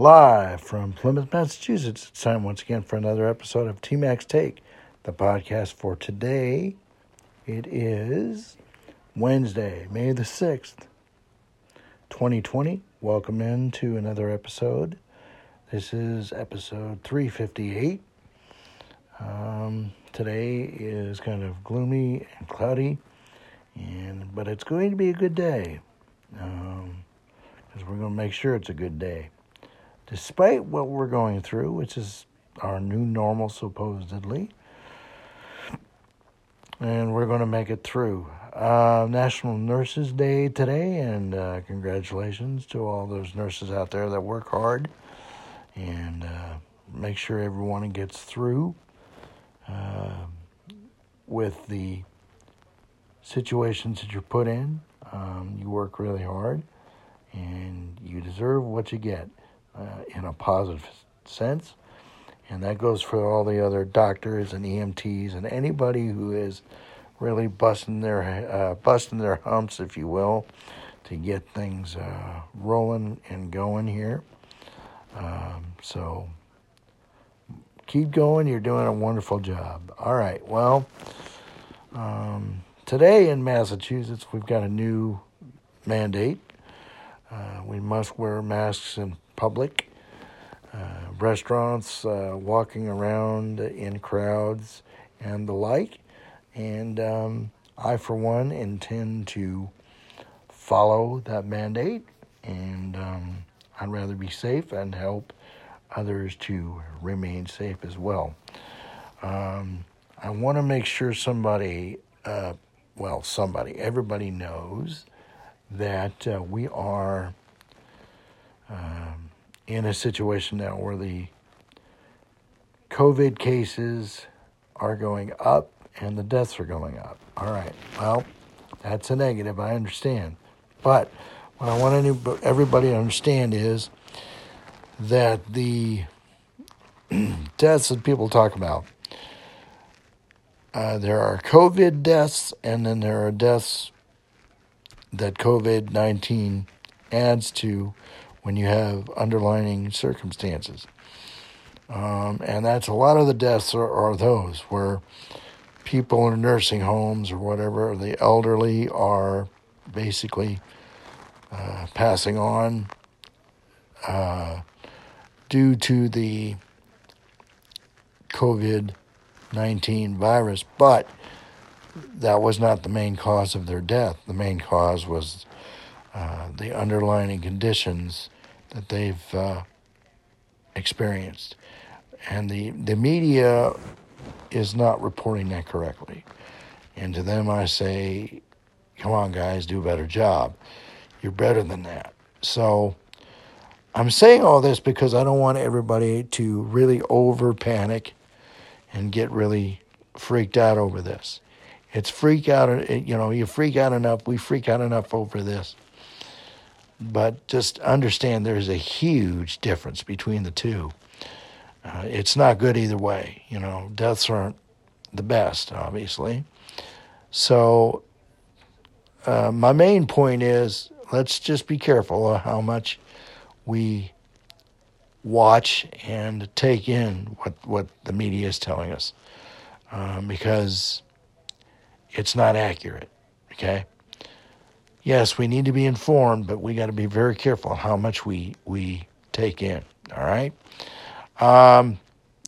Live from Plymouth, Massachusetts. It's time once again for another episode of TMAC's Take, the podcast for today. It is Wednesday, May the 6th, 2020. Welcome into another episode. This is episode 358. Um, today is kind of gloomy and cloudy, and but it's going to be a good day. Um, because we're going to make sure it's a good day. Despite what we're going through, which is our new normal, supposedly, and we're going to make it through. Uh, National Nurses Day today, and uh, congratulations to all those nurses out there that work hard and uh, make sure everyone gets through uh, with the situations that you're put in. Um, you work really hard and you deserve what you get uh, in a positive sense. And that goes for all the other doctors and EMTs and anybody who is really busting their uh, busting their humps, if you will, to get things uh, rolling and going here. Um, so keep going. You're doing a wonderful job. All right. Well, um, today in Massachusetts, we've got a new mandate uh, we must wear masks in public. Uh, restaurants, uh, walking around in crowds, and the like. And um, I, for one, intend to follow that mandate. And um, I'd rather be safe and help others to remain safe as well. Um, I want to make sure somebody, uh, well, somebody, everybody knows that uh, we are um, in a situation now where the COVID cases are going up and the deaths are going up. All right, well, that's a negative, I understand. But what I want everybody to understand is that the deaths that people talk about, uh, there are COVID deaths, and then there are deaths that COVID 19 adds to when you have underlining circumstances. Um, and that's a lot of the deaths are, are, those where people in nursing homes or whatever, the elderly are basically uh, passing on uh, due to the COVID 19 virus. But that was not the main cause of their death. The main cause was uh, the underlying conditions that they've uh, experienced. And the, the media is not reporting that correctly. And to them, I say, come on, guys, do a better job. You're better than that. So I'm saying all this because I don't want everybody to really over panic and get really freaked out over this. It's freak out, you know, you freak out enough, we freak out enough over this. But just understand there's a huge difference between the two. Uh, it's not good either way. You know, deaths aren't the best, obviously. So, uh, my main point is let's just be careful of how much we watch and take in what, what the media is telling us um, because it's not accurate. Okay? Yes, we need to be informed, but we got to be very careful how much we we take in. All right. Um,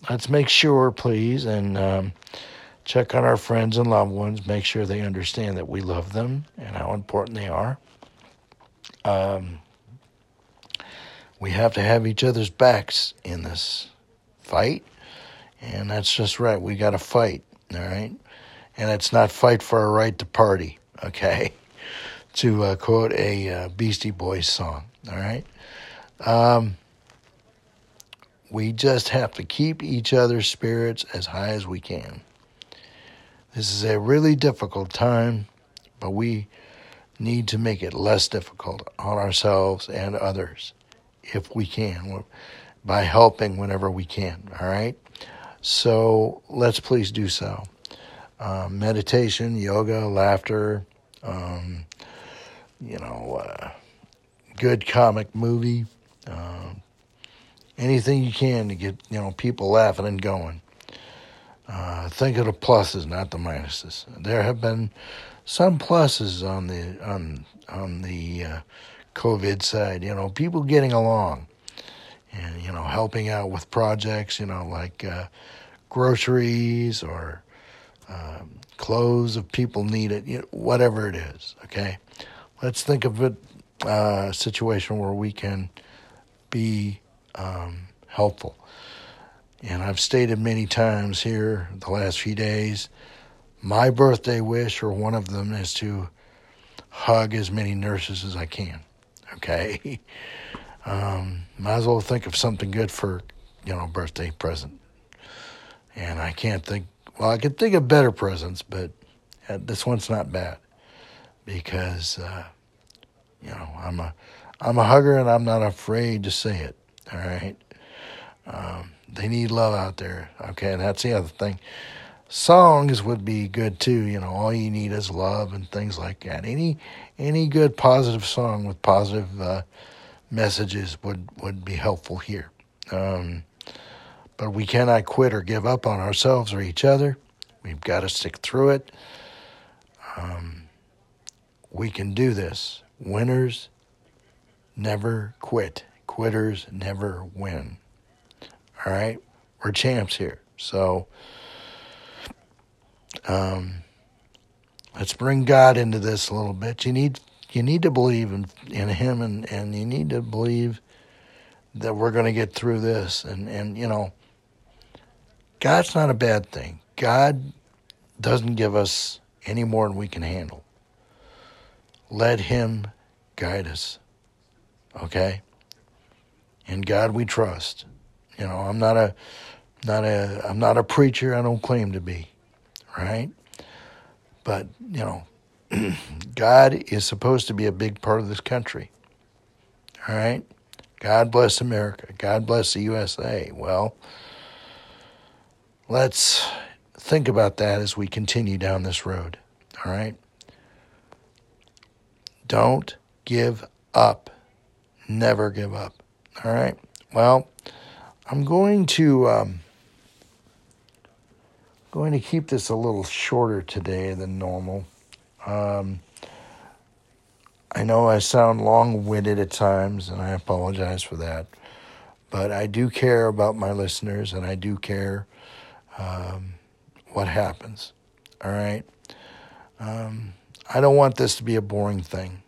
let's make sure, please, and um, check on our friends and loved ones. Make sure they understand that we love them and how important they are. Um, we have to have each other's backs in this fight, and that's just right. We got to fight. All right, and it's not fight for our right to party. Okay to uh, quote a uh, Beastie Boys song. All right. Um, we just have to keep each other's spirits as high as we can. This is a really difficult time, but we need to make it less difficult on ourselves and others if we can by helping whenever we can. All right. So let's please do so. Um, meditation, yoga, laughter, um, you know, uh, good comic movie, uh, anything you can to get you know people laughing and going. Uh, think of the pluses, not the minuses. There have been some pluses on the on on the uh, COVID side. You know, people getting along, and you know, helping out with projects. You know, like uh, groceries or um, clothes if people need it. You know, whatever it is. Okay, let's think of it uh, a situation where we can be um, helpful. And I've stated many times here the last few days my birthday wish, or one of them, is to hug as many nurses as I can. Okay? Um, might as well think of something good for, you know, birthday present. And I can't think, well, I could think of better presents, but uh, this one's not bad because, uh, you know, I'm a, I'm a hugger and I'm not afraid to say it. All right. Um, they need love out there. Okay, and that's the other thing. Songs would be good too. You know, all you need is love and things like that. Any any good positive song with positive uh, messages would would be helpful here. Um, but we cannot quit or give up on ourselves or each other. We've got to stick through it. Um, we can do this. Winners never quit. Quitters never win. All right, we're champs here. So um, let's bring God into this a little bit. You need you need to believe in in Him, and and you need to believe that we're going to get through this. And and you know, God's not a bad thing. God doesn't give us any more than we can handle. Let Him guide us. Okay? In God we trust. You know, I'm not a not a I'm not a preacher. I don't claim to be, right? But you know, God is supposed to be a big part of this country. All right? God bless America. God bless the USA. Well, let's think about that as we continue down this road. All right? Don't give up. Never give up. All right? Well, I'm going to um, going to keep this a little shorter today than normal. Um, I know I sound long-winded at times, and I apologize for that. But I do care about my listeners, and I do care um, what happens. All right. Um, I don't want this to be a boring thing.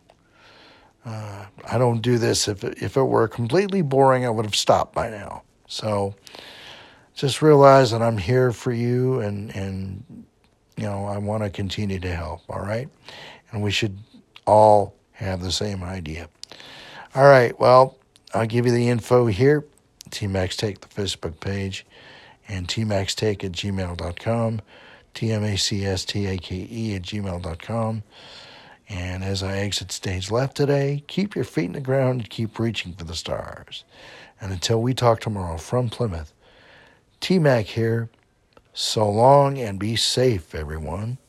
Uh, I don't do this. If it, if it were completely boring, I would have stopped by now. So just realize that I'm here for you and, and you know, I want to continue to help, all right? And we should all have the same idea. All right, well, I'll give you the info here. TMAC's Take, the Facebook page, and TMACSTake at gmail.com, T-M-A-C-S-T-A-K-E at gmail.com. And as I exit stage left today, keep your feet in the ground and keep reaching for the stars. And until we talk tomorrow from Plymouth, T Mac here. So long and be safe, everyone.